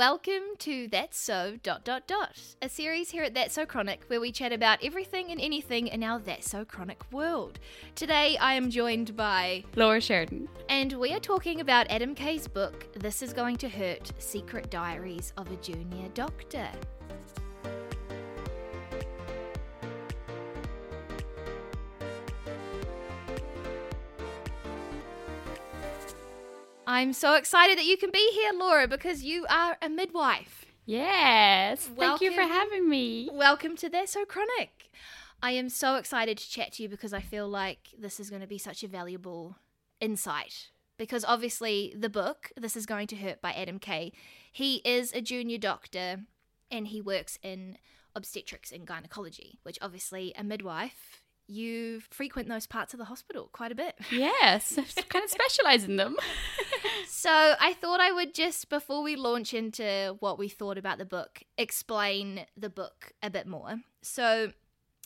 Welcome to That's So dot dot dot, a series here at That's So Chronic where we chat about everything and anything in our That's So Chronic world. Today I am joined by Laura Sheridan. and we are talking about Adam Kay's book This is Going to Hurt: Secret Diaries of a Junior Doctor. I'm so excited that you can be here, Laura, because you are a midwife. Yes. Thank you for having me. Welcome to They're So Chronic. I am so excited to chat to you because I feel like this is going to be such a valuable insight. Because obviously, the book, This Is Going to Hurt by Adam Kay, he is a junior doctor and he works in obstetrics and gynecology, which obviously, a midwife, you frequent those parts of the hospital quite a bit. Yes. Kind of specialize in them. So I thought I would just, before we launch into what we thought about the book, explain the book a bit more. So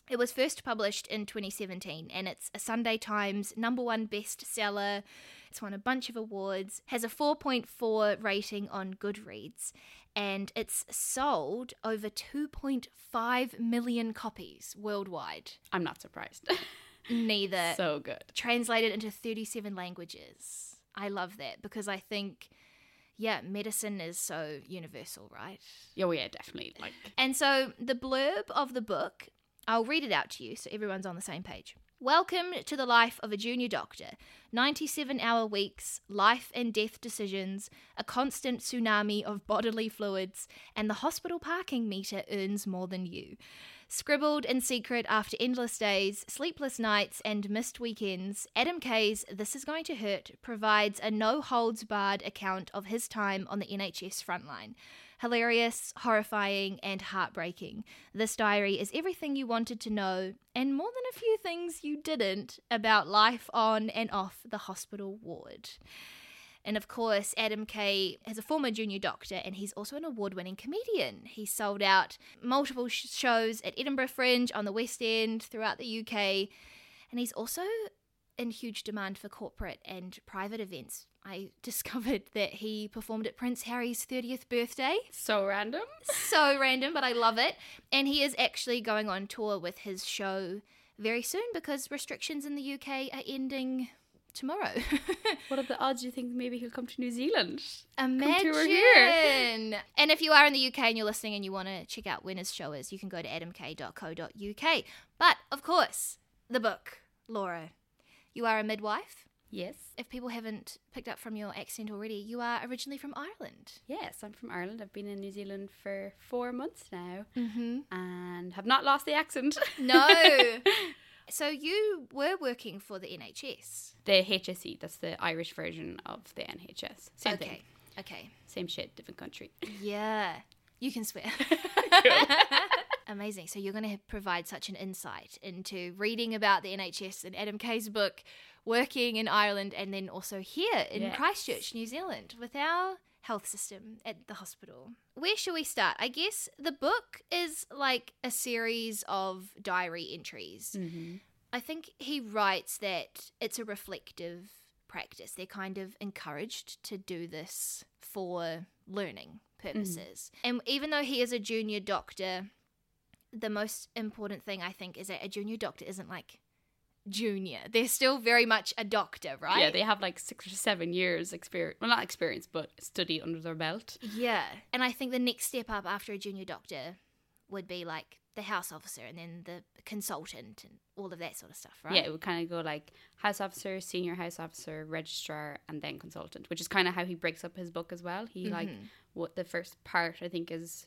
it was first published in 2017 and it's a Sunday Times number one bestseller. It's won a bunch of awards, has a 4.4 rating on Goodreads, and it's sold over 2.5 million copies worldwide. I'm not surprised. Neither so good. translated into 37 languages. I love that because I think, yeah, medicine is so universal, right? Oh yeah, definitely. Like And so the blurb of the book, I'll read it out to you so everyone's on the same page. Welcome to the life of a junior doctor. 97 hour weeks, life and death decisions, a constant tsunami of bodily fluids, and the hospital parking meter earns more than you. Scribbled in secret after endless days, sleepless nights, and missed weekends, Adam Kay's This Is Going to Hurt provides a no holds barred account of his time on the NHS frontline. Hilarious, horrifying, and heartbreaking. This diary is everything you wanted to know, and more than a few things you didn't, about life on and off the hospital ward. And of course, Adam Kay is a former junior doctor and he's also an award winning comedian. He sold out multiple sh- shows at Edinburgh Fringe, on the West End, throughout the UK. And he's also in huge demand for corporate and private events. I discovered that he performed at Prince Harry's 30th birthday. so random. So random, but I love it. And he is actually going on tour with his show very soon because restrictions in the UK are ending tomorrow. What are the odds you think maybe he'll come to New Zealand? Imagine. and if you are in the UK and you're listening and you want to check out when his show is, you can go to adamkay.co.uk. But of course, the book, Laura. You are a midwife. Yes. If people haven't picked up from your accent already, you are originally from Ireland. Yes, I'm from Ireland. I've been in New Zealand for four months now Mm-hmm. and have not lost the accent. No. so you were working for the NHS. the HSE, that's the Irish version of the NHS. Same okay. thing. Okay. Same shit, different country. Yeah. You can swear. Amazing. So you're going to provide such an insight into reading about the NHS and Adam Kay's book, working in Ireland, and then also here in Yes. Christchurch, New Zealand, with our health system at the hospital. Where should we start? I guess the book is like a series of diary entries. Mm-hmm. I think he writes that it's a reflective practice. They're kind of encouraged to do this for learning purposes. And even though he is a junior doctor, the most important thing I think is that a junior doctor isn't like junior. They're still very much a doctor, right? Yeah, they have like six or seven years experience. Well, not experience, but study under their belt. Yeah. And I think the next step up after a junior doctor would be like the house officer and then the consultant and all of that sort of stuff, right? Yeah, it would kind of go like house officer, senior house officer, registrar, and then consultant, which is kind of how he breaks up his book as well. He like Mhm. what the first part I think is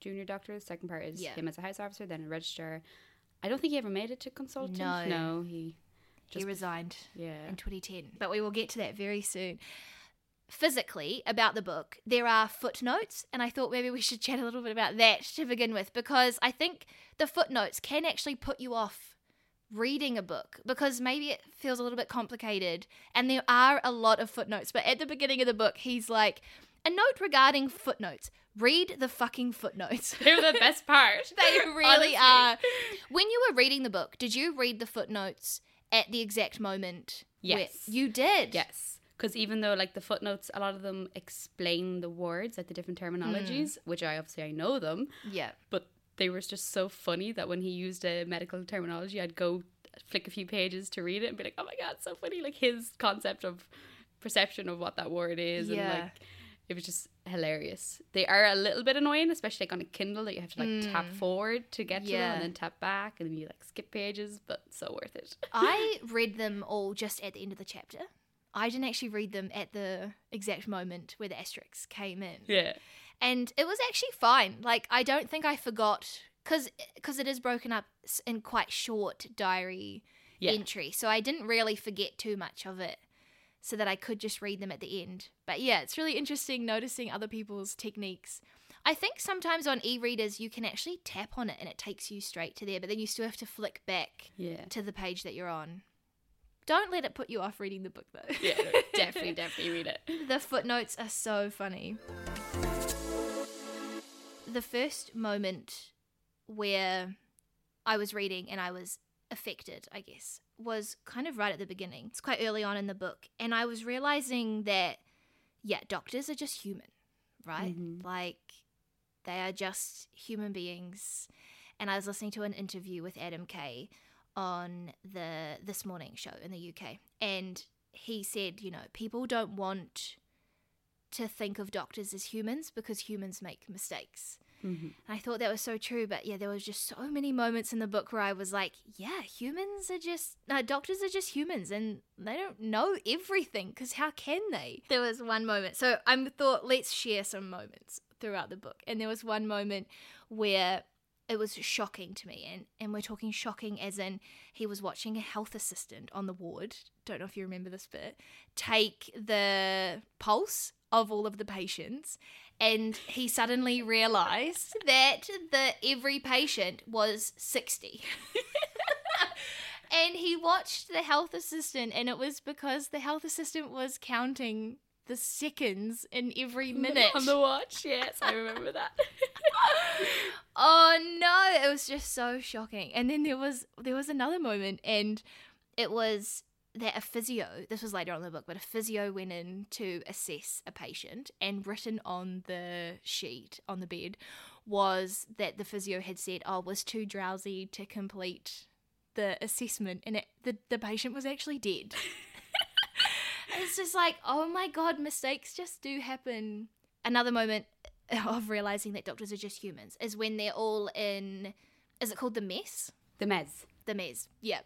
junior doctor. The second part is Yeah. him as a house officer, then a registrar. I don't think he ever made it to consultant. No. no, he he resigned. yeah. in 2010. But we will get to that very soon. Physically, about the book, there are footnotes, and I thought maybe we should chat a little bit about that to begin with, because I think the footnotes can actually put you off reading a book because maybe it feels a little bit complicated, and there are a lot of footnotes. But at the beginning of the book, he's like, a note regarding footnotes. Read the fucking footnotes. They're the best part. They really Honestly. are. When you were reading the book, did you read the footnotes at the exact moment? Yes. you did. Yes. because even though like the footnotes, a lot of them explain the words, like the different terminologies, mm. which I obviously I know them, Yeah. but they were just so funny that when he used a medical terminology, I'd go flick a few pages to read it and be like, oh my god, so funny! Like his concept of perception of what that word is, and Yeah. like it was just hilarious. They are a little bit annoying, especially like on a Kindle that you have to like tap forward to get to them Mm. And then tap back, and then you like skip pages, but so worth it. I read them all just at the end of the chapter. I didn't actually read them at the exact moment where the asterisks came in. yeah, and it was actually fine. Like I don't think I forgot because because it is broken up in quite short diary Yeah. entry, so I didn't really forget too much of it, so that I could just read them at the end. But yeah, it's really interesting noticing other people's techniques. I think sometimes on e-readers you can actually tap on it and it takes you straight to there, but then you still have to flick back yeah, to the page that you're on. Don't let it put you off reading the book though. yeah. definitely, definitely read it. The footnotes are so funny. The first moment where I was reading and I was affected, I guess, was kind of right at the beginning. It's quite early on in the book. And I was realizing that, yeah, doctors are just human, right? Mhm. Like, they are just human beings. And I was listening to an interview with Adam Kay on the This Morning show in the UK. And he said, you know, people don't want to think of doctors as humans because humans make mistakes. Mhm. And I thought that was so true, but yeah, there was just so many moments in the book where I was like, yeah, humans are just, no, doctors are just humans and they don't know everything because how can they? There was one moment, so I thought, let's share some moments throughout the book. And there was one moment where it was shocking to me, and, and we're talking shocking as in he was watching a health assistant on the ward, don't know if you remember this bit, take the pulse of all of the patients and he suddenly realized that the every patient was 60 and he watched the health assistant and it was because the health assistant was counting the seconds in every minute on the watch. Yes, I remember that. oh no it was just so shocking. And then there was there was another moment and it was that a physio this was later on in the book but a physio went in to assess a patient and written on the sheet on the bed was that the physio had said oh was too drowsy to complete the assessment and it, the, the patient was actually dead. It's just like oh my god mistakes just do happen. Another moment of realizing that doctors are just humans is when they're all in is it called the mess? The meds. the mess yeah.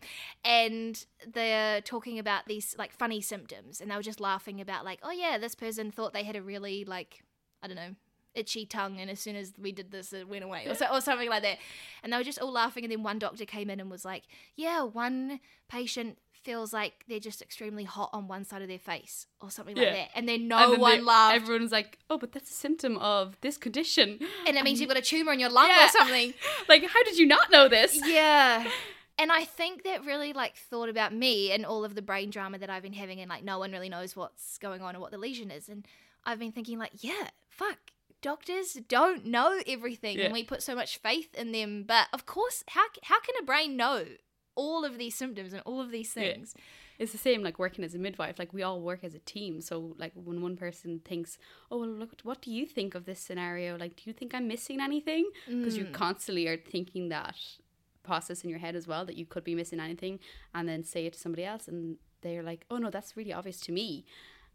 And they're talking about these like funny symptoms and they were just laughing about like oh yeah this person thought they had a really like i don't know itchy tongue and as soon as we did this it went away or, so, or something like that. And they were just all laughing and then one doctor came in and was like yeah one patient feels like they're just extremely hot on one side of their face or something like that and then no And then one laughed Everyone's like, "Oh, but that's a symptom of this condition." and it means you've got a tumor in your lung Yeah. or something Like, how did you not know this? yeah and i think that really like thought about me and all of the brain drama that i've been having and like no one really knows what's going on or what the lesion is and i've been thinking like yeah fuck doctors don't know everything Yeah. and we put so much faith in them but of course how how can a brain know all of these symptoms and all of these Yeah. things It's the same like working as a midwife. Like we all work as a team. So like when one person thinks, "Oh, well, look, what do you think of this scenario? Like, do you think I'm missing anything?" Because you Mm. constantly are thinking that process in your head as well that you could be missing anything, and then say it to somebody else, and they're like, "Oh no, that's really obvious to me,"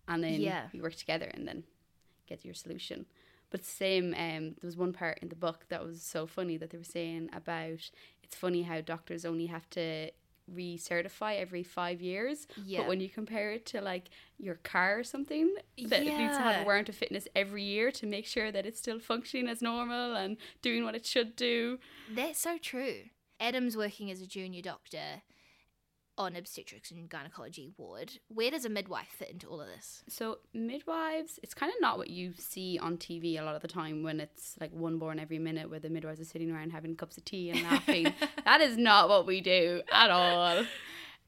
and then Yeah. you work together and then get your solution. But the same, um, there was one part in the book that was so funny that they were saying about it's funny how doctors only have to recertify every five years. Yeah. But when you compare it to like your car or something, that it needs to have a warrant of fitness every year to make sure that it's still functioning as normal and doing what it should do. That's so true. Adam's working as a junior doctor on obstetrics and gynecology ward. Where does a midwife fit into all of this? So midwives, it's kind of not what you see on TV a lot of the time when it's like one born every minute where the midwives are sitting around having cups of tea and laughing. that is not what we do at all.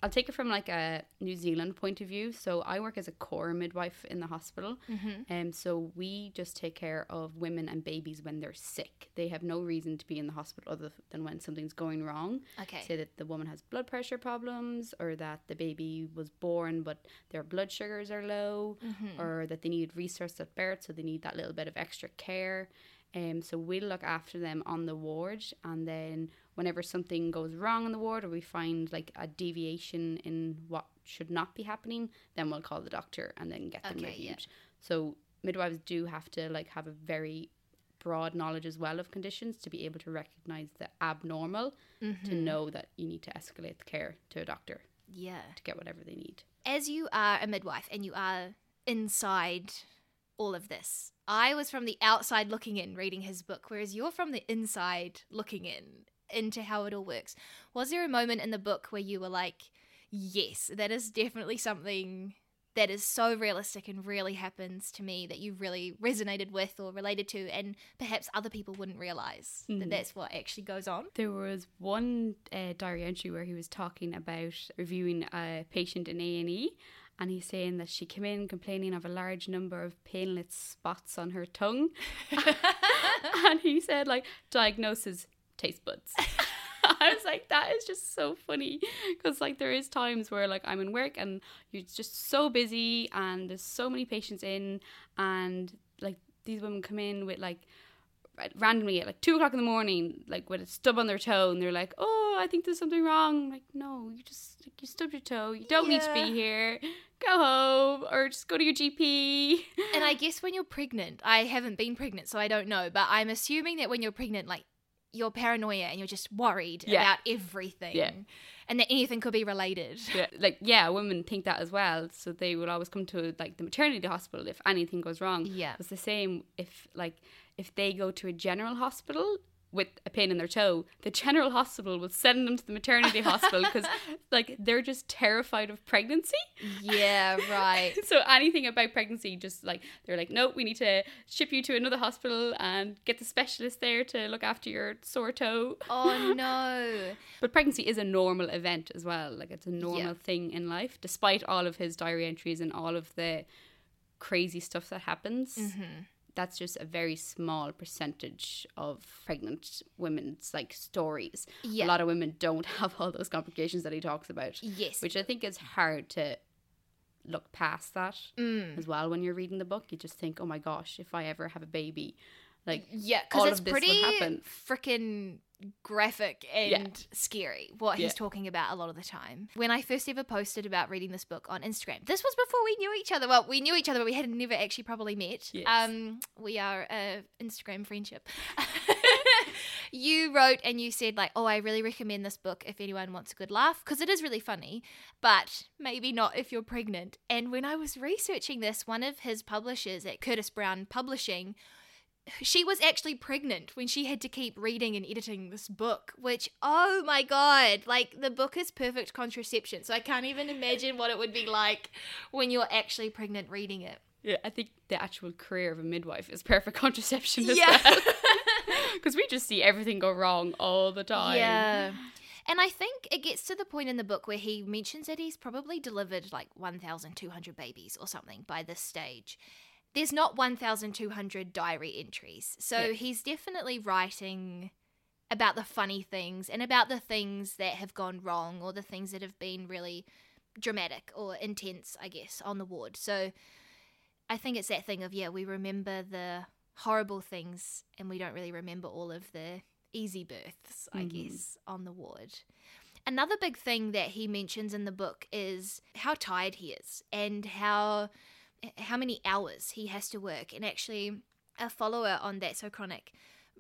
I'll take it from like a New Zealand point of view. So I work as a core midwife in the hospital. Mm-hmm. Um, so we just take care of women and babies when they're sick. They have no reason to be in the hospital other than when something's going wrong. Okay. Say that the woman has blood pressure problems, or that the baby was born but their blood sugars are low, Mm-hmm. or that they need resource at birth, so they need that little bit of extra care. Um, so we'll look after them on the ward, and then whenever something goes wrong in the ward, or we find like a deviation in what should not be happening, then we'll call the doctor and then get them Okay, reviewed. yeah. So midwives do have to like have a very broad knowledge as well of conditions to be able to recognize the abnormal Mm-hmm. to know that you need to escalate the care to a doctor Yeah. to get whatever they need. As you are a midwife and you are inside all of this, I was from the outside looking in reading his book, whereas you're from the inside looking in into how it all works. Was there a moment in the book where you were like, yes, that is definitely something that is so realistic and really happens to me that you really resonated with or related to, and perhaps other people wouldn't realize that Mhm. that's what actually goes on? There was one uh, diary entry where he was talking about reviewing a patient in A and he's saying that she came in complaining of a large number of painless spots on her tongue, and he said like diagnosis taste buds. I was like, that is just so funny because like there is times where like I'm in work and you're just so busy and there's so many patients in and like these women come in with like randomly at like two o'clock in the morning, like with a stub on their toe, and they're like, "Oh, I think there's something wrong." I'm like, no, you just like, you stubbed your toe. You don't need to be here. Go home or just go to your GP. And I guess when you're pregnant, I haven't been pregnant, so I don't know, but I'm assuming that when you're pregnant, like you're paranoia and you're just worried Yeah. about everything. Yeah. And that anything could be related. yeah, like yeah, women think that as well. So they will always come to like the maternity hospital if anything goes wrong. Yeah. It's the same if like if they go to a general hospital with a pain in their toe, the general hospital will send them to the maternity hospital because like they're just terrified of pregnancy. Yeah, right. so anything about pregnancy, just like they're like, no, we need to ship you to another hospital and get the specialist there to look after your sore toe. Oh no. But pregnancy is a normal event as well. Like it's a normal Yeah. thing in life, despite all of his diary entries and all of the crazy stuff that happens. Mm-hmm. That's just a very small percentage of pregnant women's like stories. Yeah. A lot of women don't have all those complications that he talks about, Yes. which I think is hard to look past that Mm. as well when you're reading the book. You just think, oh my gosh, if I ever have a baby, like Yeah, because it's of this would pretty happen. freaking graphic and scary what Yeah. he's talking about a lot of the time. When I first ever posted about reading this book on Instagram, this was before we knew each other. Well, we knew each other, but we had never actually probably met. Yes. Um, we are a Instagram friendship. you wrote and you said like, "Oh, I really recommend this book if anyone wants a good laugh because it is really funny, but maybe not if you're pregnant." And when I was researching this, one of his publishers at Curtis Brown Publishing she was actually pregnant when she had to keep reading and editing this book, which, oh my god, like the book is perfect contraception. So I can't even imagine what it would be like when you're actually pregnant reading it. Yeah, I think the actual career of a midwife is perfect contraception as Yeah. well. Because we just see everything go wrong all the time. Yeah. And I think it gets to the point in the book where he mentions that he's probably delivered like 1,200 babies or something by this stage. There's not 1,200 diary entries. So Yeah. he's definitely writing about the funny things and about the things that have gone wrong or the things that have been really dramatic or intense, I guess, on the ward. So I think it's that thing of, yeah, we remember the horrible things and we don't really remember all of the easy births, I Mhm. guess, on the ward. Another big thing that he mentions in the book is how tired he is and how how many hours he has to work. And actually, a follower on That's So Chronic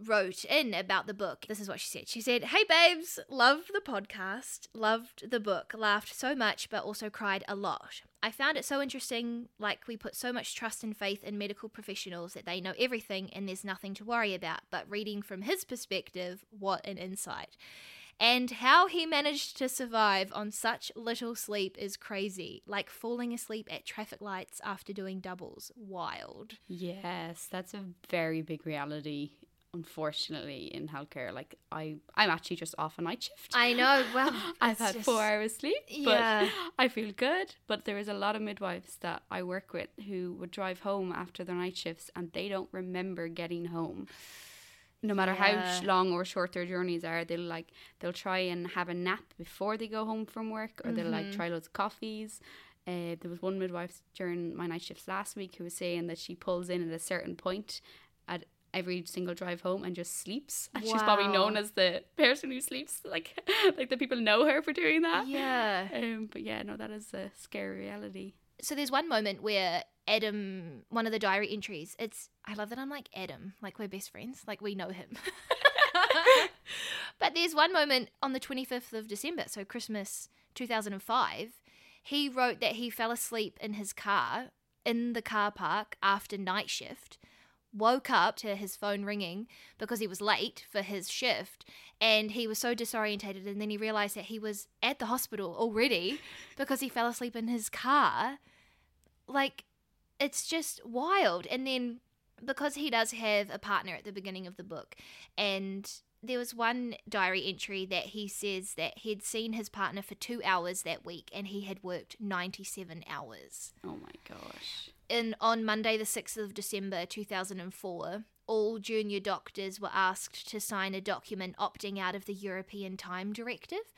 wrote in about the book. This is what she said. She said, Hey babes, loved the podcast, loved the book, laughed so much, but also cried a lot. I found it so interesting, like we put so much trust and faith in medical professionals that they know everything and there's nothing to worry about. But reading from his perspective, what an insight. And how he managed to survive on such little sleep is crazy. Like falling asleep at traffic lights after doing doubles. Wild. Yes, that's a very big reality unfortunately in healthcare like I I'm actually just off a night shift. I know. Well, I've had just- four hours sleep, Yeah. but I feel good. But there is a lot of midwives that I work with who would drive home after their night shifts and they don't remember getting home. No matter how Yeah. sh- long or short their journeys are, they'll like they'll try and have a nap before they go home from work, or they'll Mm-hmm. like try loads of coffees. Uh, there was one midwife during my night shifts last week who was saying that she pulls in at a certain point at every single drive home and just sleeps. And she's probably known as the person who sleeps, like like the people know her for doing that. Yeah. Um, but yeah, no, that is a scary reality. So there's one moment where Adam, one of the diary entries, it's I love that I'm like Adam, like we're best friends, like we know him. but there's one moment on the 25th of December, so Christmas 2005, he wrote that he fell asleep in his car in the car park after night shift. Woke up to his phone ringing because he was late for his shift and he was so disorientated. And then he realized that he was at the hospital already because he fell asleep in his car like it's just wild and then because he does have a partner at the beginning of the book and there was one diary entry that he says that he'd seen his partner for two hours that week and he had worked 97 hours Oh my gosh. And on monday the 6th of december 2004 all junior doctors were asked to sign a document opting out of the european time directive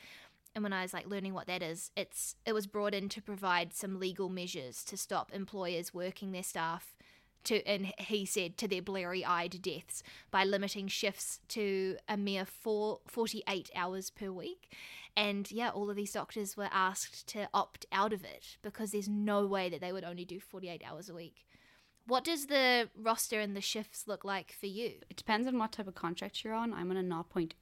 and when I was like learning what that is, it's it was brought in to provide some legal measures to stop employers working their staff to and he said to their blurry-eyed deaths by limiting shifts to a mere four, 48 hours per week. And yeah, all of these doctors were asked to opt out of it because there's no way that they would only do 48 hours a week. What does the roster and the shifts look like for you? It depends on what type of contract you're on. I'm on a 0.8,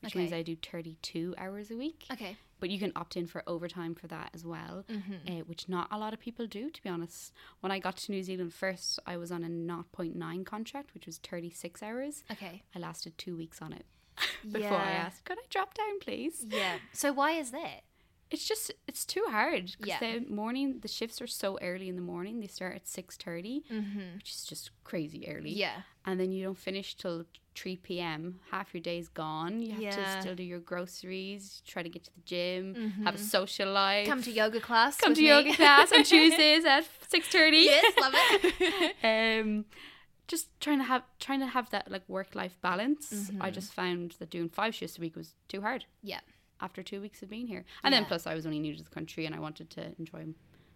which means I do 32 hours a week. Okay. But you can opt in for overtime for that as well, Mm-hmm. uh, which not a lot of people do, to be honest. When I got to New Zealand first, I was on a 0.9 contract, which was 36 hours. Okay. I lasted two weeks on it before I asked, could I drop down, please? Yeah. So why is that? It's just, it's too hard. Because Yeah. the morning, the shifts are so early in the morning. They start at 6.30, Mm-hmm. which is just crazy early. Yeah. and then you don't finish till 3 p.m. Half your day's gone. You have Yeah. to still do your groceries, try to get to the gym, have a social life. Mm-hmm. Come to yoga class. Come to me. yoga class on Tuesdays at 6:30. yes, love it. um just trying to have trying to have that like work life balance. Mm-hmm. I just found that doing 5 shifts a week was too hard yeah. After 2 weeks of being here. And then plus I was only new to the country and I wanted to enjoy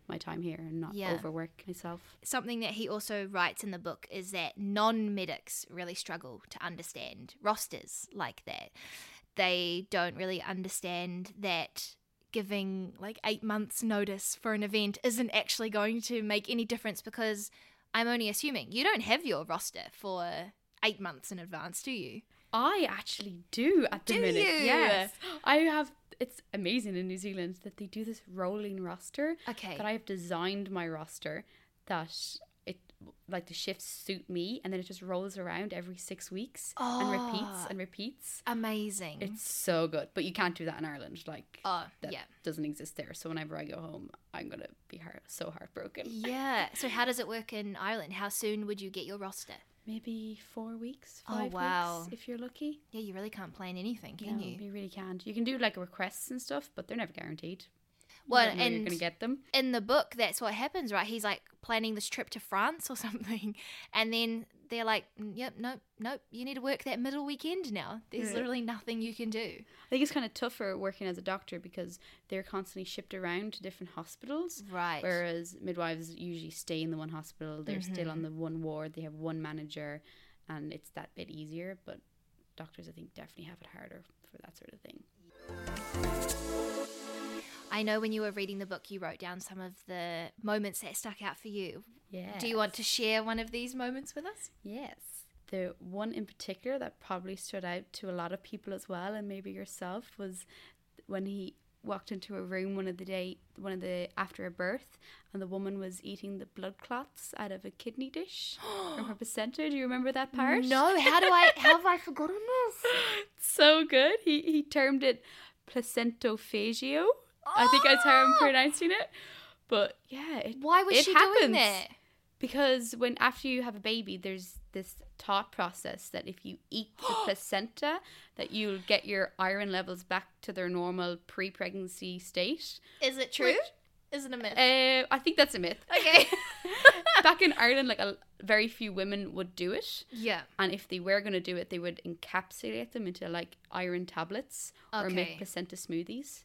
my time here and not Yeah. overwork myself. Something that he also writes in the book is that non medics really struggle to understand rosters like that. They don't really understand that giving like eight months' notice for an event isn't actually going to make any difference because I'm only assuming you don't have your roster for eight months in advance, do you? I actually do at the Do minute. you? Yes. I have it's amazing in New Zealand that they do this rolling roster. Okay. That I have designed my roster that it like the shifts suit me and then it just rolls around every six weeks and repeats Oh. and ah. repeats. Amazing. It's so good. But you can't do that in Ireland. Like oh, that yeah. doesn't exist there. So whenever I go home, I'm gonna be heart so heartbroken. Yeah. So how does it work in Ireland? How soon would you get your roster? Maybe four weeks, Oh, five wow. weeks if you're lucky. Yeah, you really can't plan anything, can no, you? you really can't. You can do like requests and stuff, but they're never guaranteed. Well, don't you're gonna get them. in the book, that's what happens, right? He's like planning this trip to France or something, and then they're like, "Mm, "Yep, nope, nope. You need to work that middle weekend now. There's Yeah. literally nothing you can do." I think it's kind of tougher working as a doctor because they're constantly shipped around to different hospitals. Right. Whereas midwives usually stay in the one hospital, they're still Mm-hmm. on the one ward, they have one manager, and it's that bit easier. But doctors, I think, definitely have it harder for that sort of thing. I know when you were reading the book, you wrote down some of the moments that stuck out for you. Yeah. Do you want to share one of these moments with us? Yes. The one in particular that probably stood out to a lot of people as well, and maybe yourself, was when he walked into a room one of the day, one of the after a birth, and the woman was eating the blood clots out of a kidney dish from her placenta. Do you remember that part? No. How do I? How have I forgotten this? so good. He he termed it placentophagio. I think that's how I'm oh! pronouncing it. But yeah, it, Why was it she happens. doing that? Because when after you have a baby there's this thought process that if you eat the placenta that you'll get your iron levels back to their normal pre-pregnancy state. Is it true? Which- Is it a myth? Uh, I think that's a myth. okay. Back in Ireland, like a very few women would do it, yeah. and if they were going to do it, they would encapsulate them into like iron tablets or make placenta smoothies.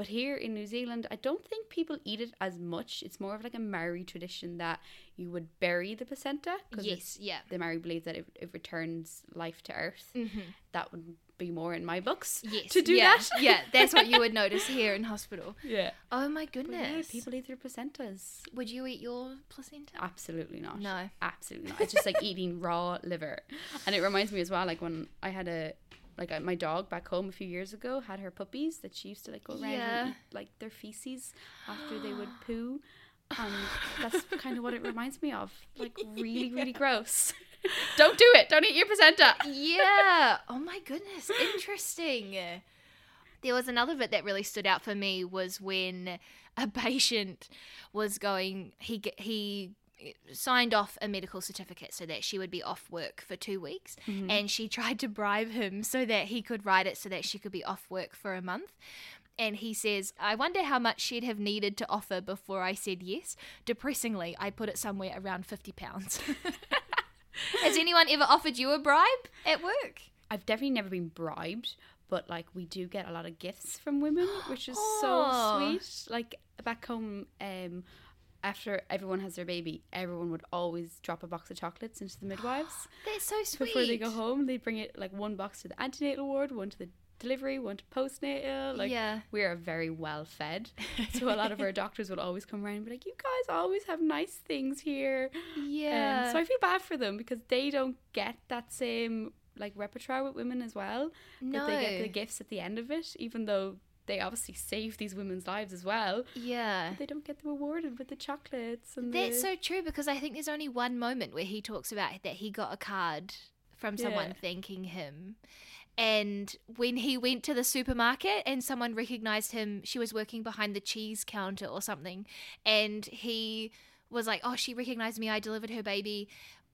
But here in New Zealand, I don't think people eat it as much. It's more of like a Maori tradition that you would bury the placenta because Yes. Yeah. the Maori believe that it, it returns life to earth. Mm-hmm. That would be more in my books. Yes. To do yeah. that. yeah. That's what you would notice here in hospital. Yeah. Oh my But yeah, goodness. people eat their placentas. Would you eat your placenta? Absolutely not. No. Absolutely not. It's just like eating raw liver. And it reminds me as well, like when I had a, like uh, my dog back home a few years ago had her puppies that she used to like go around Yeah. and eat like their feces after they would poo. And that's kind of what it reminds me of. Like really, really gross. Don't do it. Don't eat your placenta. yeah. Oh my goodness. Interesting. There was another bit that really stood out for me was when a patient was going he he signed off a medical certificate so that she would be off work for 2 weeks and she tried to bribe him so that he could write it so that she could be off work for a month. And he says, I wonder how much she'd have needed to offer before I said yes. Depressingly, I put it somewhere around £50. Has anyone ever offered you a bribe at work? I've definitely never been bribed, but like we do get a lot of gifts from women, which is Oh. so sweet. Like back home, um, after everyone has their baby, everyone would always drop a box of chocolates into the midwives That's so sweet. before they go home. They bring it like one box to the antenatal ward, one to the delivery, one to postnatal. Like yeah. we are very well fed, so a lot of our doctors would always come around and be like, "You guys always have nice things here." Yeah. Um, so I feel bad for them because they don't get that same like repertoire with women as well. no. But they get the gifts at the end of it, even though they obviously save these women's lives as well. yeah. They don't get rewarded with the chocolates and That's the, so true because I think there's only one moment where he talks about that he got a card from someone Yeah. thanking him. And when he went to the supermarket and someone recognized him, she was working behind the cheese counter or something. And he was like, Oh, she recognized me. I delivered her baby.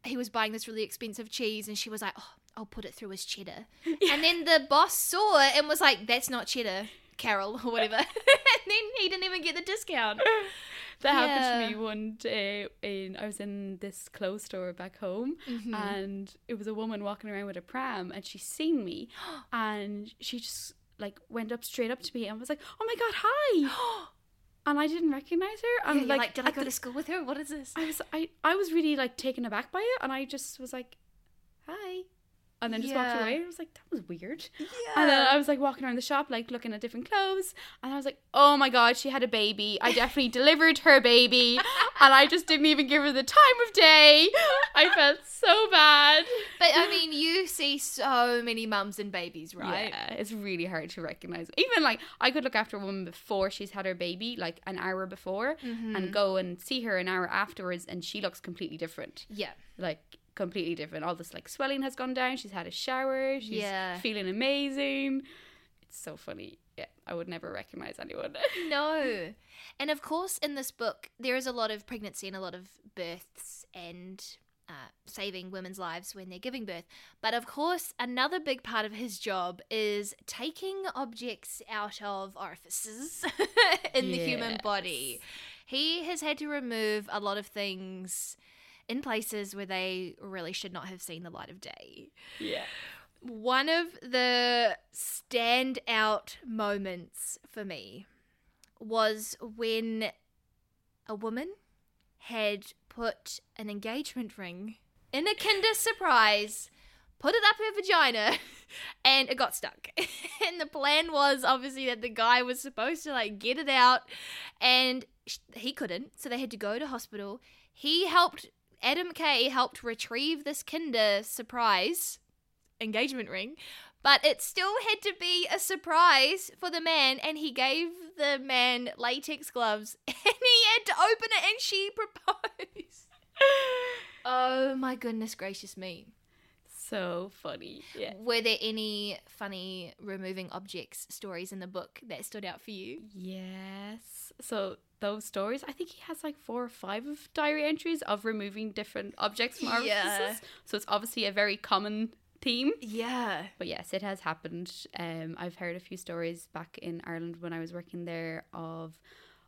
He was buying this really expensive cheese. And she was like, Oh, I'll put it through as cheddar. And then the boss saw it and was like, That's not cheddar, Carol, or whatever. and then he didn't even get the discount. that Yeah. happened to me one day. In I was in this clothes store back home, Mhm. and it was a woman walking around with a pram, and she seen me, and she just like went up straight up to me and was like, "Oh my god, hi!" and I didn't recognize her. And Yeah, you're like, did I go the- to school with her? What is this? I was I I was really like taken aback by it, and I just was like, "Hi," and then just walked away. I was like, "That was weird." Yeah. And then I was like walking around the shop, like looking at different clothes, and I was like, "Oh my god, she had a baby! I definitely delivered her baby, and I just didn't even give her the time of day. I felt so bad." but I mean, you see so many mums and babies, right? Yeah, it's really hard to recognize. Even like I could look after a woman before she's had her baby, like an hour before, Mhm. and go and see her an hour afterwards, and she looks completely different. Yeah. Like completely different. All this like swelling has gone down. She's had a shower. She's Yeah. feeling amazing. It's so funny. Yeah, I would never recognize anyone. No. And of course, in this book, there is a lot of pregnancy and a lot of births and uh, saving women's lives when they're giving birth. But of course, another big part of his job is taking objects out of orifices in the human body. He has had to remove a lot of things in places where they really should not have seen the light of day. yeah. One of the standout moments for me was when a woman had put an engagement ring in a Kinder Surprise, put it up her vagina, and it got stuck. and the plan was obviously that the guy was supposed to like get it out, and he couldn't, so they had to go to hospital. He helped. Adam Kay helped retrieve this Kinder Surprise engagement ring, but it still had to be a surprise for the man, and he gave the man latex gloves, and he had to open it, and she proposed. oh my goodness gracious me! So funny. Yeah. Were there any funny removing objects stories in the book that stood out for you? Yes. So those stories, I think he has like four or five of diary entries of removing different objects from orifices. Yeah. So it's obviously a very common theme. Yeah. But yes, it has happened. Um, I've heard a few stories back in Ireland when I was working there of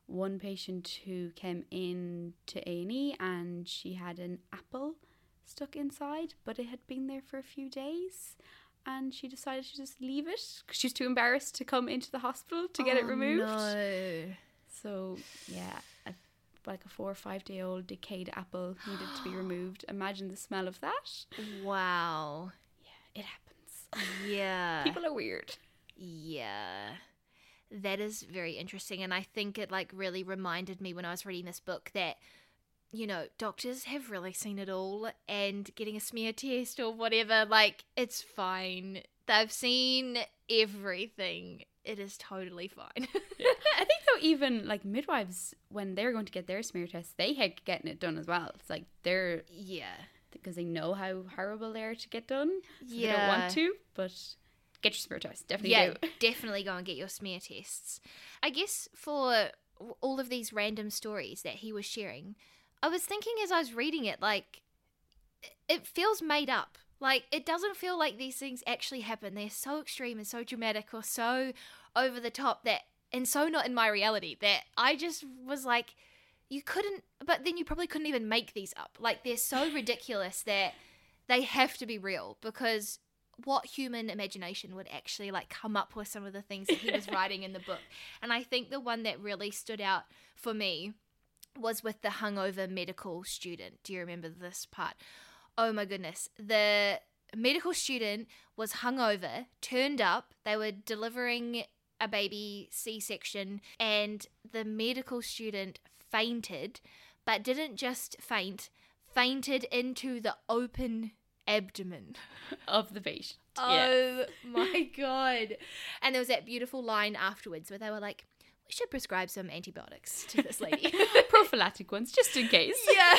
one patient who came in to A&E and she had an apple stuck inside, but it had been there for a few days. And she decided to just leave it because she was too embarrassed to come into the hospital to get it Oh, removed. No. So yeah, a, like a four or five day old decayed apple needed to be removed. Imagine the smell of that. Wow. Yeah, it happens. Yeah. People are weird. Yeah. That is very interesting. And I think it like really reminded me when I was reading this book that, you know, doctors have really seen it all and getting a smear test or whatever, like, it's fine. They've seen everything. It is totally fine. I think though, even like midwives, when they're going to get their smear tests, they hate getting it done as well. It's like they're yeah. because they know how horrible they are to get done. So They don't want to, but get your smear test. Definitely yeah, do. definitely go and get your smear tests. I guess for all of these random stories that he was sharing, I was thinking as I was reading it, like, it feels made up. Like, it doesn't feel like these things actually happen. They're so extreme and so dramatic or so over the top that, and so not in my reality, that I just was like, you couldn't, but then you probably couldn't even make these up. Like, they're so ridiculous that they have to be real because what human imagination would actually like come up with some of the things that he was writing in the book. And I think the one that really stood out for me was with the hungover medical student. Do you remember this part? Oh my goodness. The medical student was hungover, turned up, they were delivering a baby C section, and the medical student fainted, but didn't just faint, fainted into the open abdomen. Of the patient. yeah. Oh my god. And there was that beautiful line afterwards where they were like, we should prescribe some antibiotics to this lady. Prophylactic ones, just in case. yeah.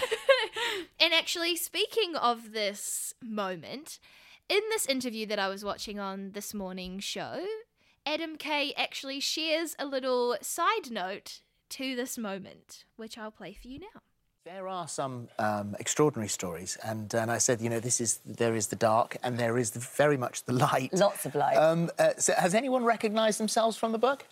and actually, speaking of this moment, in this interview that I was watching on this morning show, Adam Kay actually shares a little side note to this moment, which I'll play for you now. There are some um, extraordinary stories, and and I said, you know, this is there is the dark, and there is the, very much the light. Lots of light. Um, uh, so has anyone recognised themselves from the book?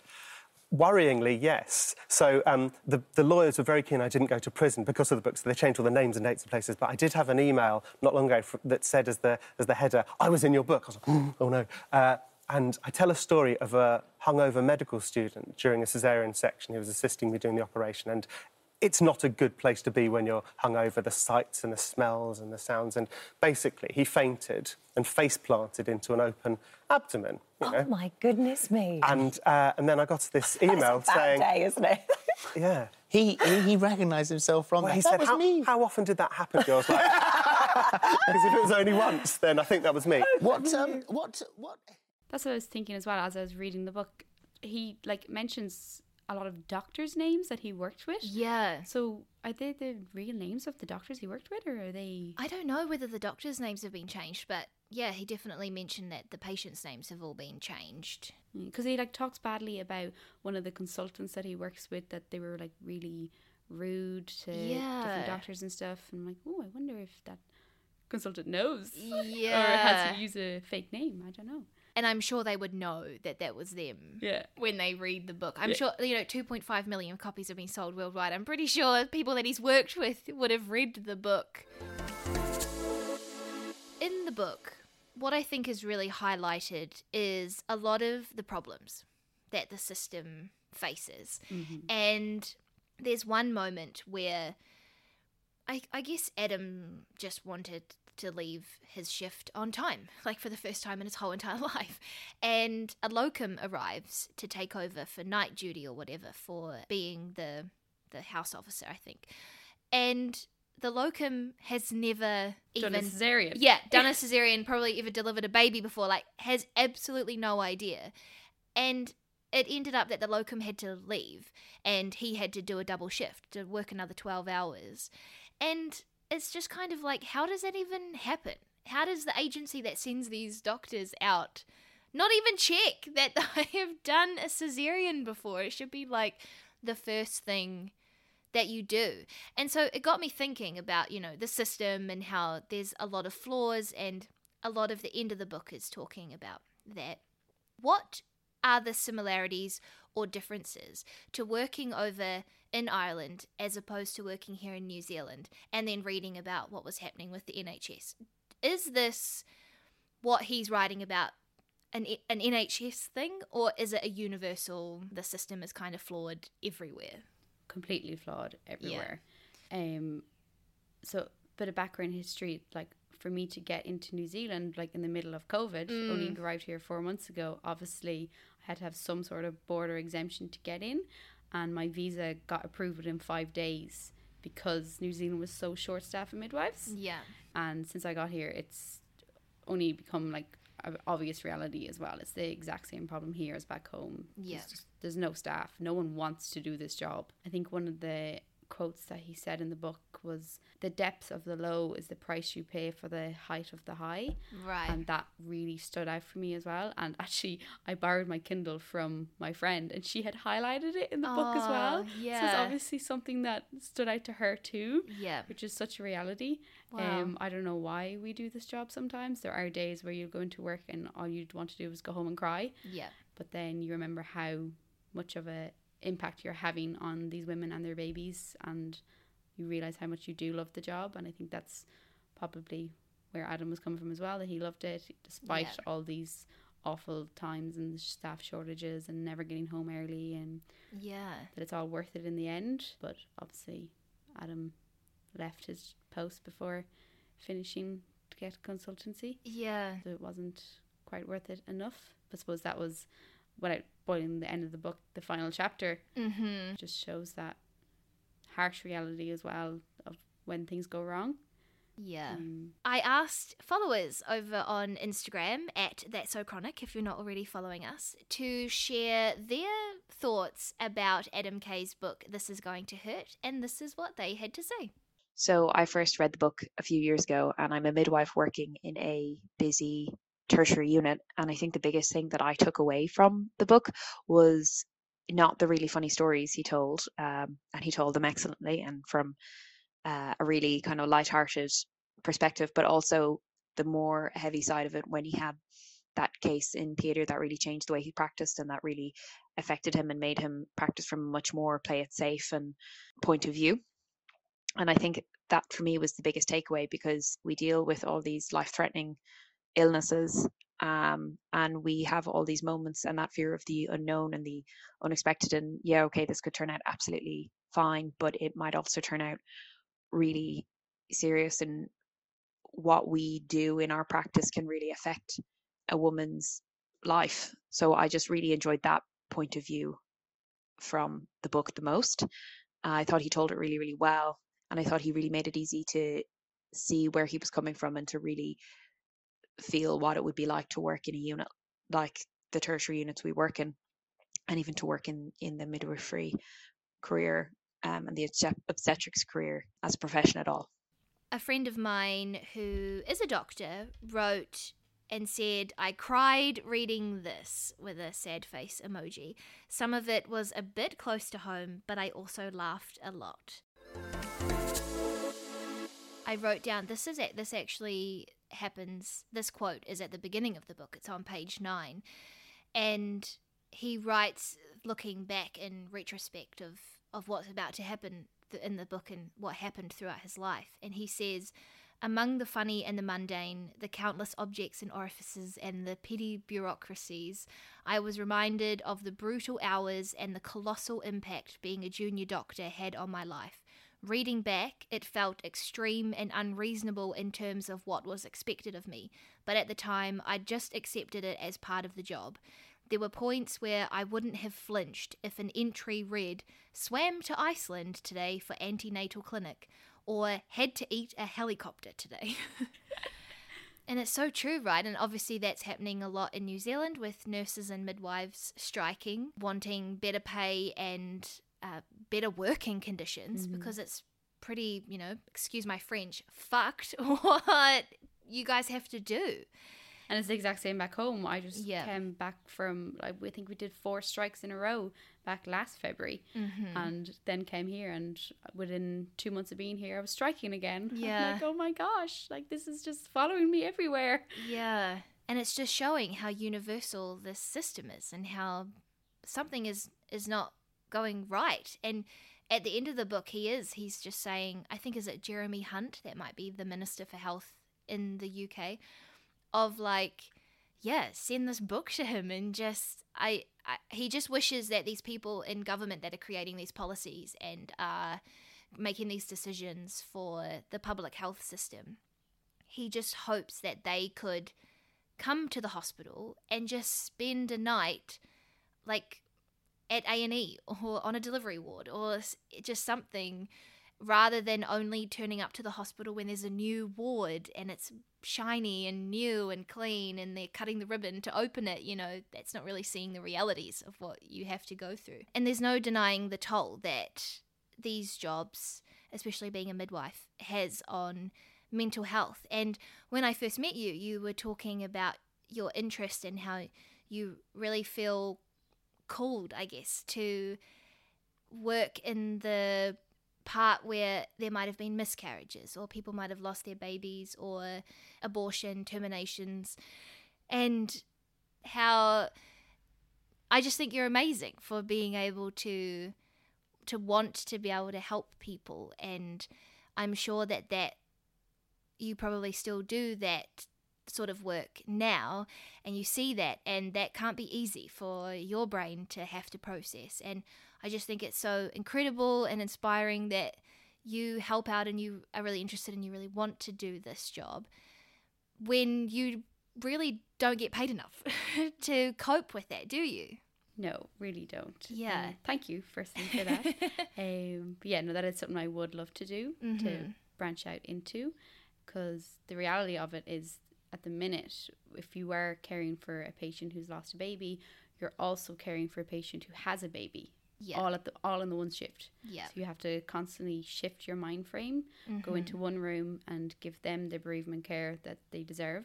Worryingly, yes. So um, the, the lawyers were very keen I didn't go to prison because of the book, so they changed all the names and dates and places. But I did have an email not long ago that said as the, as the header, I was in your book. I was like, oh no. Uh, and I tell a story of a hungover medical student during a caesarean section who was assisting me doing the operation. And it's not a good place to be when you're hungover, the sights and the smells and the sounds. And basically, he fainted and face planted into an open abdomen. You oh know? my goodness me. And, uh, and then I got this email It's a bad saying, day, isn't it? yeah. He he, he recognised himself from Well, that. he that said, was how, me. how often did that happen to you? I was like, because if it was only once, then I think that was me. What um what what? That's what I was thinking as well as I was reading the book. He like mentions a lot of doctors' names that he worked with. Yeah. So are they the real names of the doctors he worked with, or are they? I don't know whether the doctors' names have been changed, but yeah, he definitely mentioned that the patients' names have all been changed. Mm, because he like talks badly about one of the consultants that he works with that they were like really rude to Yeah. different doctors and stuff. And I'm like, oh, I wonder if that consultant knows, or has to use a fake name. I don't know. And I'm sure they would know that that was them. Yeah. When they read the book, I'm Yeah. sure you know 2.5 million copies have been sold worldwide. I'm pretty sure people that he's worked with would have read the book. In the book, what I think is really highlighted is a lot of the problems that the system faces. Mm-hmm. And there's one moment where I, I guess Adam just wanted to leave his shift on time, like for the first time in his whole entire life. And a locum arrives to take over for night duty or whatever for being the the house officer, I think. And the locum has never even Done a cesarean. yeah, done a cesarean, probably ever delivered a baby before, like has absolutely no idea. And it ended up that the locum had to leave and he had to do a double shift to work another 12 hours. And it's just kind of like, how does that even happen? how does the agency that sends these doctors out not even check that they have done a cesarean before? It should be like the first thing that you do. And so it got me thinking about, you know, the system and how there's a lot of flaws and a lot of the end of the book is talking about that. What are the similarities or differences to working over in Ireland as opposed to working here in New Zealand and then reading about what was happening with the NHS? Is this what he's writing about an, an NHS thing or is it a universal the system is kind of flawed everywhere? completely flawed everywhere. Um, so bit of background history, like for me to get into New Zealand, like in the middle of COVID, Mm. only arrived here four months ago. Obviously, I had to have some sort of border exemption to get in, and my visa got approved within five days because New Zealand was so short staffed with midwives. Yeah. And since I got here, it's only become like an obvious reality as well. It's the exact same problem here as back home. Yeah. There's, just, there's no staff. No one wants to do this job. I think one of the quotes that he said in the book was the depth of the low is the price you pay for the height of the high Right. and that really stood out for me as well and actually i borrowed my kindle from my friend and she had highlighted it in the book as well Oh, so it's obviously something that stood out to her too yeah. which is such a reality. Wow. Um, I don't know why we do this job sometimes. There are days where you go into work and all you'd want to do is go home and cry, Yeah. but then you remember how much of a impact you're having on these women and their babies, and you realize how much you do love the job. And I think that's probably where Adam was coming from as well. That he loved it despite Yeah. all these awful times and the staff shortages and never getting home early and Yeah. that it's all worth it in the end. But obviously, Adam left his post before finishing to get consultancy, Yeah. so it wasn't quite worth it enough. But I suppose that was without boiling the end of the book, the final chapter Mm-hmm. just shows that harsh reality as well of when things go wrong. Yeah. Um, I asked followers over on Instagram at That's So Chronic, if you're not already following us, to share their thoughts about Adam Kay's book, This Is Going to Hurt, and this is what they had to say. So I first read the book a few years ago, and I'm a midwife working in a busy tertiary unit. And I think the biggest thing that I took away from the book was not the really funny stories he told, um, and he told them excellently and from uh, a really kind of light-hearted perspective, but also the more heavy side of it when he had that case in theatre that really changed the way he practiced and that really affected him and made him practice from a much more play it safe and point of view and I think that for me was the biggest takeaway because we deal with all these life threatening illnesses um, and we have all these moments and that fear of the unknown and the unexpected. And yeah, okay, this could turn out absolutely fine, but it might also turn out really serious. And what we do in our practice can really affect a woman's life. So I just really enjoyed that point of view from the book the most. I thought he told it really, really well and I thought he really made it easy to see where he was coming from and to really feel what it would be like to work in a unit like the tertiary units we work in, and even to work in in the midwifery career um, and the obstetrics career as a profession at all. A friend of mine who is a doctor wrote and said, I cried reading this with a sad face emoji. Some of it was a bit close to home, but I also laughed a lot. I wrote down this is. This actually happens. This quote is at the beginning of the book. It's on page nine, and he writes, looking back in retrospect of of what's about to happen th- in the book and what happened throughout his life, and he says. Among the funny and the mundane, the countless objects and orifices and the petty bureaucracies, I was reminded of the brutal hours and the colossal impact being a junior doctor had on my life. Reading back, it felt extreme and unreasonable in terms of what was expected of me, but at the time, I just accepted it as part of the job. There were points where I wouldn't have flinched if an entry read, swam to Iceland today for antenatal clinic, or had to eat a helicopter today. and it's so true, right? And obviously, that's happening a lot in New Zealand with nurses and midwives striking, wanting better pay and uh, better working conditions because it's pretty, you know, excuse my French, fucked what you guys have to do. And it's the exact same back home. I just Yeah. came back from, like, I think we did four strikes in a row back last February. Mm-hmm. And then came here. And within two months of being here, I was striking again. I'm Yeah. like, oh my gosh, like, this is just following me everywhere. Yeah. And it's just showing how universal this system is and how something is is not going right. And at the end of the book he is he's just saying I think is it Jeremy Hunt that might be the minister for health in the UK of like yeah, send this book to him and just I, I he just wishes that these people in government that are creating these policies and are making these decisions for the public health system he just hopes that they could come to the hospital and just spend a night like at A&E or on a delivery ward or just something rather than only turning up to the hospital when there's a new ward and it's shiny and new and clean and they're cutting the ribbon to open it you know that's not really seeing the realities of what you have to go through. And there's no denying the toll that these jobs especially being a midwife has on mental health. And when i first met you you were talking about your interest and how you really feel called i guess to work in the part where there might have been miscarriages or people might have lost their babies or abortion terminations. And how I just think you're amazing for being able to to want to be able to help people. And I'm sure that that you probably still do that sort of work now and you see that and that can't be easy for your brain to have to process and I just think it's so incredible and inspiring that you help out and you are really interested and you really want to do this job when you really don't get paid enough to cope with that, do you? No, really don't. Yeah. Um, thank you, firstly, for that. um, yeah, no, that is something I would love to do to Mhm. branch out into, because the reality of it is, at the minute, if you are caring for a patient who's lost a baby, you're also caring for a patient who has a baby. Yeah. All at the all in the one shift. Yeah. So you have to constantly shift your mind frame, go into one room and give them the bereavement care that they deserve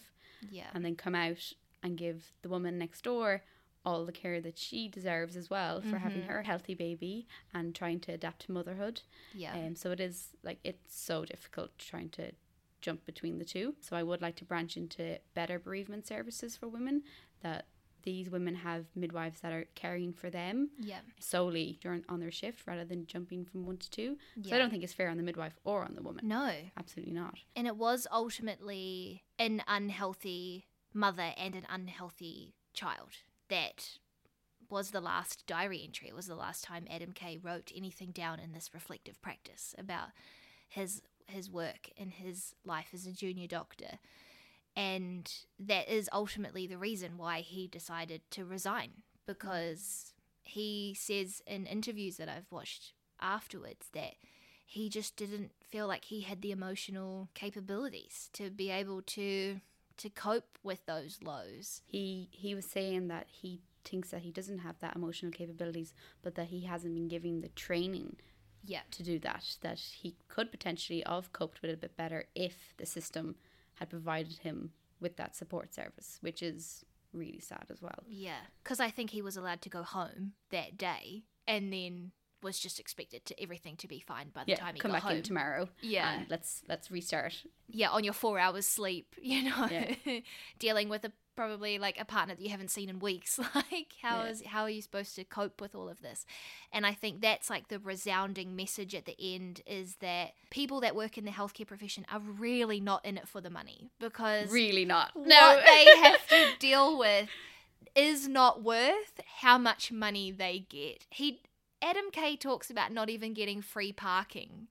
Yeah. and then come out and give the woman next door all the care that she deserves as well for having her healthy baby and trying to adapt to motherhood. Yeah. Um, so it is like it's so difficult trying to jump between the two. So I would like to branch into better bereavement services for women that these women have midwives that are caring for them yeah. solely during on their shift rather than jumping from one to two. So I don't think it's fair on the midwife or on the woman. No. Absolutely not. And it was ultimately an unhealthy mother and an unhealthy child that was the last diary entry. It was the last time Adam Kay wrote anything down in this reflective practice about his his work in his life as a junior doctor. And that is ultimately the reason why he decided to resign because he says in interviews that I've watched afterwards that he just didn't feel like he had the emotional capabilities to be able to to cope with those lows. he he was saying that he thinks that he doesn't have that emotional capabilities but that he hasn't been given the training Yeah. to do that that he could potentially have coped with it a bit better if the system had provided him with that support service which is really sad as well Yeah. Cuz I think he was allowed to go home that day and then was just expected to everything to be fine by the yeah time he come got back home. in tomorrow Yeah. and let's let's restart yeah, on your 4 hours sleep, you know, Yeah. dealing with a probably like a partner that you haven't seen in weeks. like how Yeah. is how are you supposed to cope with all of this? And I think that's like the resounding message at the end is that people that work in the healthcare profession are really not in it for the money because really not what they have to deal with is not worth how much money they get. He Adam Kay talks about not even getting free parking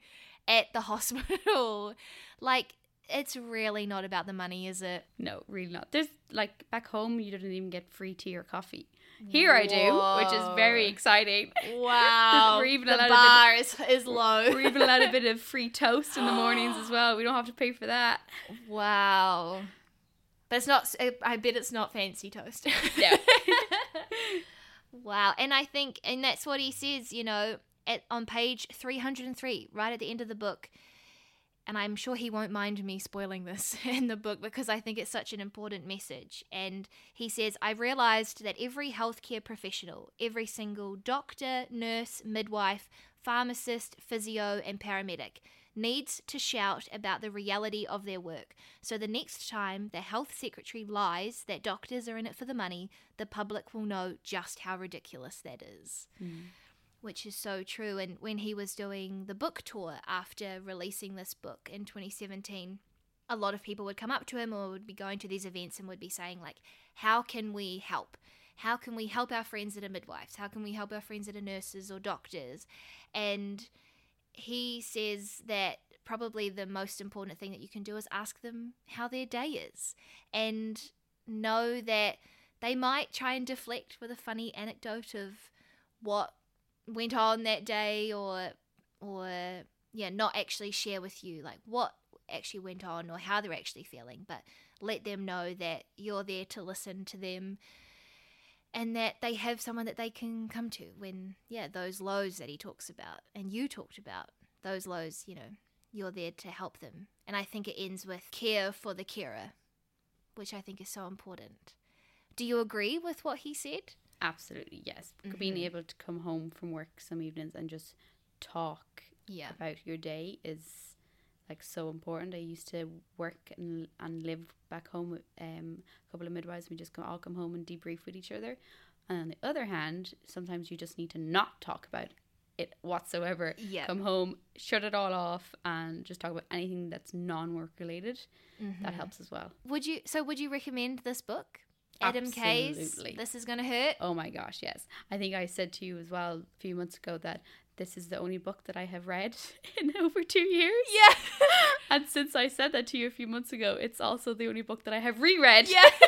at the hospital. like it's really not about the money, is it? no really not there's like back home you didn't even get free tea or coffee here i do which is very exciting Wow. We're even the allowed a bit- bar is, is low. We're even allowed a bit of free toast in the mornings as well. We don't have to pay for that. Wow. But it's not, I bet it's not fancy toast. No. wow. And I think, and that's what he says, you know, at, on page 303, right at the end of the book. And I'm sure he won't mind me spoiling this in the book because I think it's such an important message. And he says, I realized that every healthcare professional, every single doctor, nurse, midwife, pharmacist, physio, and paramedic needs to shout about the reality of their work. So the next time the health secretary lies that doctors are in it for the money, the public will know just how ridiculous that is. Hmm. Which is so true. And when he was doing the book tour after releasing this book in 2017, a lot of people would come up to him or would be going to these events and would be saying, like, how can we help? How can we help our friends that are midwives? How can we help our friends that are nurses or doctors? And he says that probably the most important thing that you can do is ask them how their day is and know that they might try and deflect with a funny anecdote of what went on that day or or yeah not actually share with you like what actually went on or how they're actually feeling but let them know that you're there to listen to them and that they have someone that they can come to when yeah those lows that he talks about and you talked about those lows you know you're there to help them. And i think it ends with care for the carer which i think is so important. Do you agree with what he said Absolutely, yes. Being able to come home from work some evenings and just talk yeah about your day is like so important. I used to work and and live back home with um, a couple of midwives. We just go, all come home and debrief with each other. And on the other hand, sometimes you just need to not talk about it whatsoever. Yeah. Come home, shut it all off, and just talk about anything that's non-work related. That helps as well. would you so would you recommend this book adam Kay's Absolutely. this is gonna hurt Oh my gosh, yes. I think I said to you as well a few months ago that this is the only book that I have read in over two years. yeah And since I said that to you a few months ago, it's also the only book that I have reread. yeah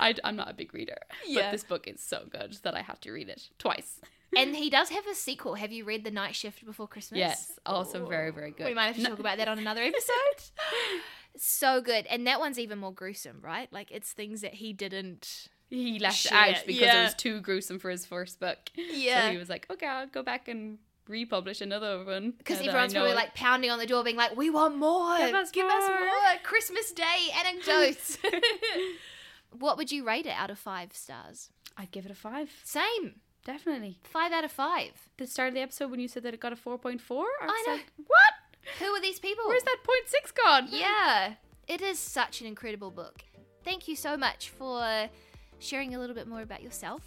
I, am not a big reader, Yeah. but this book is so good that I have to read it twice. and he does have a sequel have you read the night shift before christmas Yes, also very, very good. We might have to talk about that on another episode. So good. And that one's even more gruesome, right? Like it's things that he didn't He left Shit, out because yeah. it was too gruesome for his first book. Yeah. So he was like, okay, I'll go back and republish another one. because now that I everyone's probably it." like pounding on the door being like, We want more. Give us Give us more." more. Christmas Day anecdotes. what would you rate it out of five stars? I'd give it a five. Same. Definitely. Five out of five. The start of the episode when you said that it got a 4.4, I, was I know. like, what? Who are these people? Where's that point six gone? Yeah, it is such an incredible book. Thank you so much for sharing a little bit more about yourself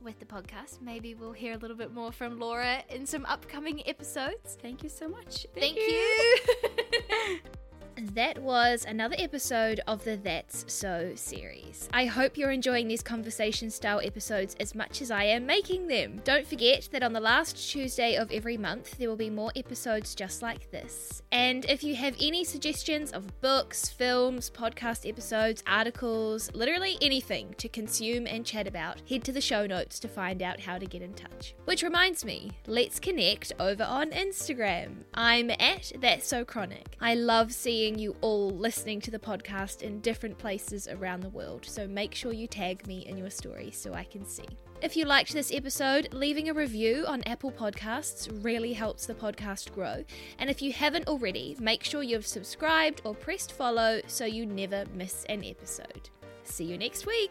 with the podcast. Maybe we'll hear a little bit more from Laura in some upcoming episodes. Thank you so much. Thank, you. that was another episode of the That's So series. I hope you're enjoying these conversation style episodes as much as I am making them. Don't forget that on the last Tuesday of every month, there will be more episodes just like this. And if you have any suggestions of books, films, podcast episodes, articles, literally anything to consume and chat about, head to the show notes to find out how to get in touch. Which reminds me, let's connect over on Instagram. I'm at That's So Chronic. I love seeing you all listening to the podcast in different places around the world, so make sure you tag me in your story so I can see. If you liked this episode, leaving a review on Apple Podcasts really helps the podcast grow. And if you haven't already, make sure you've subscribed or pressed follow so you never miss an episode. See you next week.